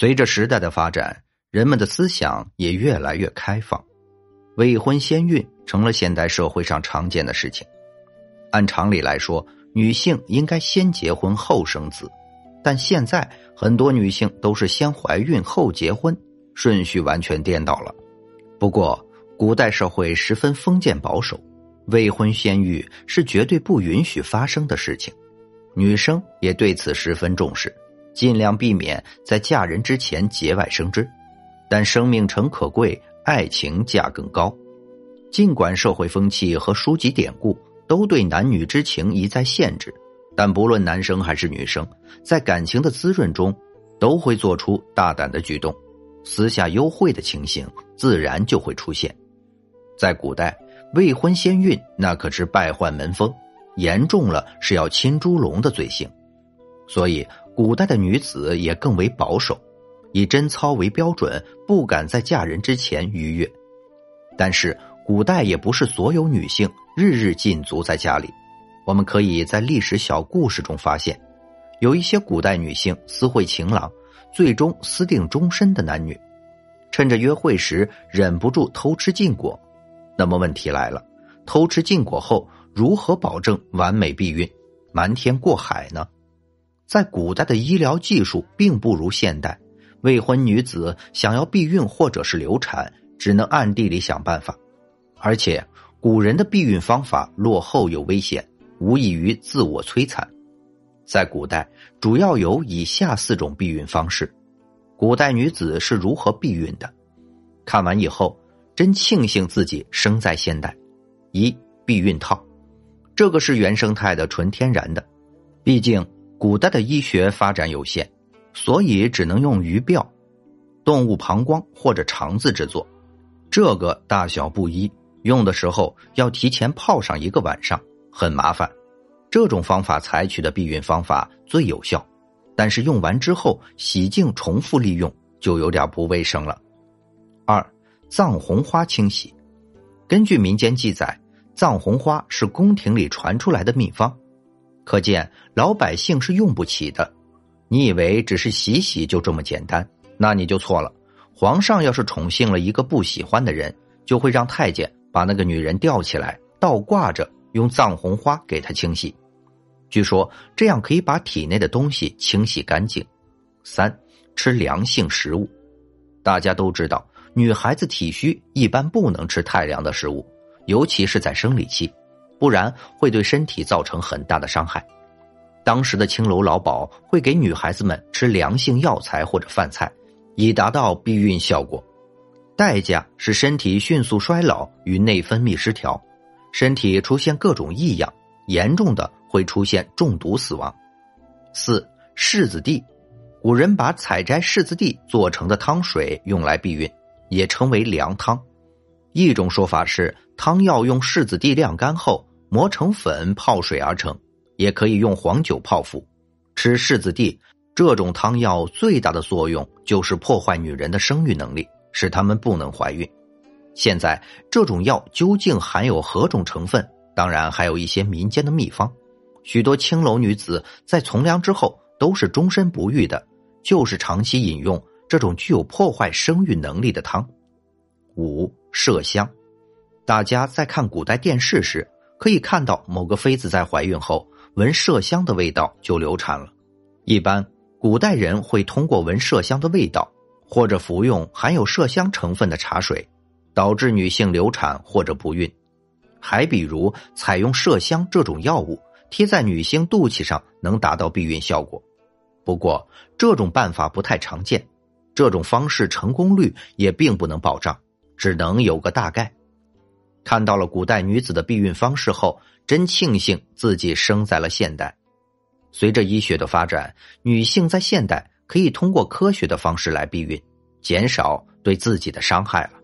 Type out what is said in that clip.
随着时代的发展，人们的思想也越来越开放，未婚先孕成了现代社会上常见的事情。按常理来说，女性应该先结婚后生子，但现在很多女性都是先怀孕后结婚，顺序完全颠倒了。不过，古代社会十分封建保守，未婚先育是绝对不允许发生的事情，女生也对此十分重视。尽量避免在嫁人之前节外生枝，但生命诚可贵，爱情价更高。尽管社会风气和书籍典故都对男女之情一再限制，但不论男生还是女生，在感情的滋润中，都会做出大胆的举动，私下幽会的情形自然就会出现。在古代，未婚先孕那可是败坏门风，严重了是要亲猪笼的罪行，所以。古代的女子也更为保守，以贞操为标准，不敢在嫁人之前逾越。但是，古代也不是所有女性日日禁足在家里。我们可以在历史小故事中发现，有一些古代女性私会情郎，最终私定终身的男女，趁着约会时忍不住偷吃禁果。那么问题来了，偷吃禁果后如何保证完美避孕、瞒天过海呢？在古代的医疗技术并不如现代，未婚女子想要避孕或者是流产，只能暗地里想办法。而且，古人的避孕方法落后又危险，无异于自我摧残。在古代，主要有以下四种避孕方式。古代女子是如何避孕的？看完以后，真庆幸自己生在现代。一、避孕套，这个是原生态的、纯天然的，毕竟。古代的医学发展有限，所以只能用鱼鳔、动物膀胱或者肠子制作。这个大小不一，用的时候要提前泡上一个晚上，很麻烦。这种方法采取的避孕方法最有效，但是用完之后洗净重复利用就有点不卫生了。二、藏红花清洗。根据民间记载，藏红花是宫廷里传出来的秘方。可见老百姓是用不起的。你以为只是洗洗就这么简单？那你就错了。皇上要是宠幸了一个不喜欢的人，就会让太监把那个女人吊起来，倒挂着用藏红花给她清洗。据说这样可以把体内的东西清洗干净。三吃凉性食物，大家都知道，女孩子体虚一般不能吃太凉的食物，尤其是在生理期。不然会对身体造成很大的伤害。当时的青楼老鸨会给女孩子们吃凉性药材或者饭菜，以达到避孕效果。代价是身体迅速衰老与内分泌失调，身体出现各种异样，严重的会出现中毒死亡。四柿子地，古人把采摘柿子地做成的汤水用来避孕，也称为凉汤。一种说法是汤药用柿子地晾干后。磨成粉泡水而成，也可以用黄酒泡服。吃柿子地这种汤药最大的作用就是破坏女人的生育能力，使她们不能怀孕。现在这种药究竟含有何种成分？当然还有一些民间的秘方。许多青楼女子在从良之后都是终身不育的，就是长期饮用这种具有破坏生育能力的汤。五麝香，大家在看古代电视时。可以看到，某个妃子在怀孕后闻麝香的味道就流产了。一般古代人会通过闻麝香的味道，或者服用含有麝香成分的茶水，导致女性流产或者不孕。还比如采用麝香这种药物贴在女性肚脐上，能达到避孕效果。不过这种办法不太常见，这种方式成功率也并不能保障，只能有个大概。看到了古代女子的避孕方式后，真庆幸自己生在了现代。随着医学的发展，女性在现代可以通过科学的方式来避孕，减少对自己的伤害了。